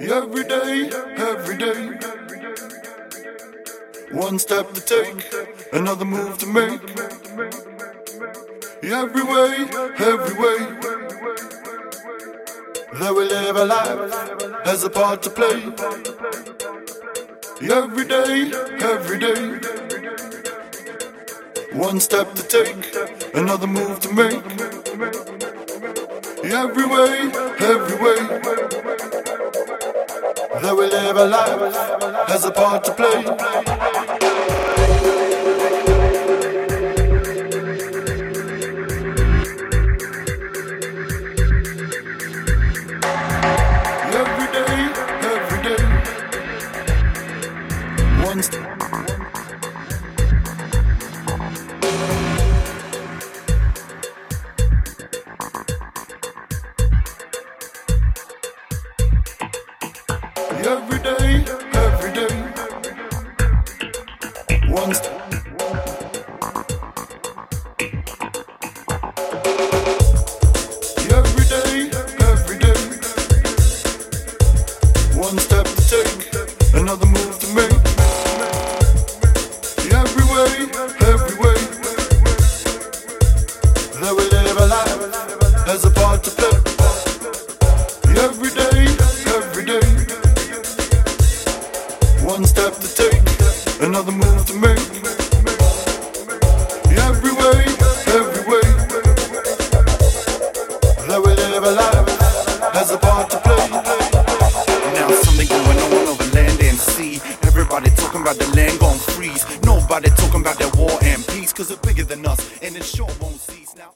Every day, every day. One step to take, another move to make. Every way, every way. That we live a life has a part to play. Every day, every day. One step to take, another move to make. Every way, every way that we live a life has a part to play. Every every day. Every day, one step. Every day, every day, one step to take, another move to make. Every way, every way, that we live life has a part to play. One step to take, another move to make. Every way, every way, that we live a life has a part to play. Now something going on over land and sea. Everybody talking about the land gon' freeze. Nobody talking about that war and peace. Cause it's bigger than us and it sure won't cease now.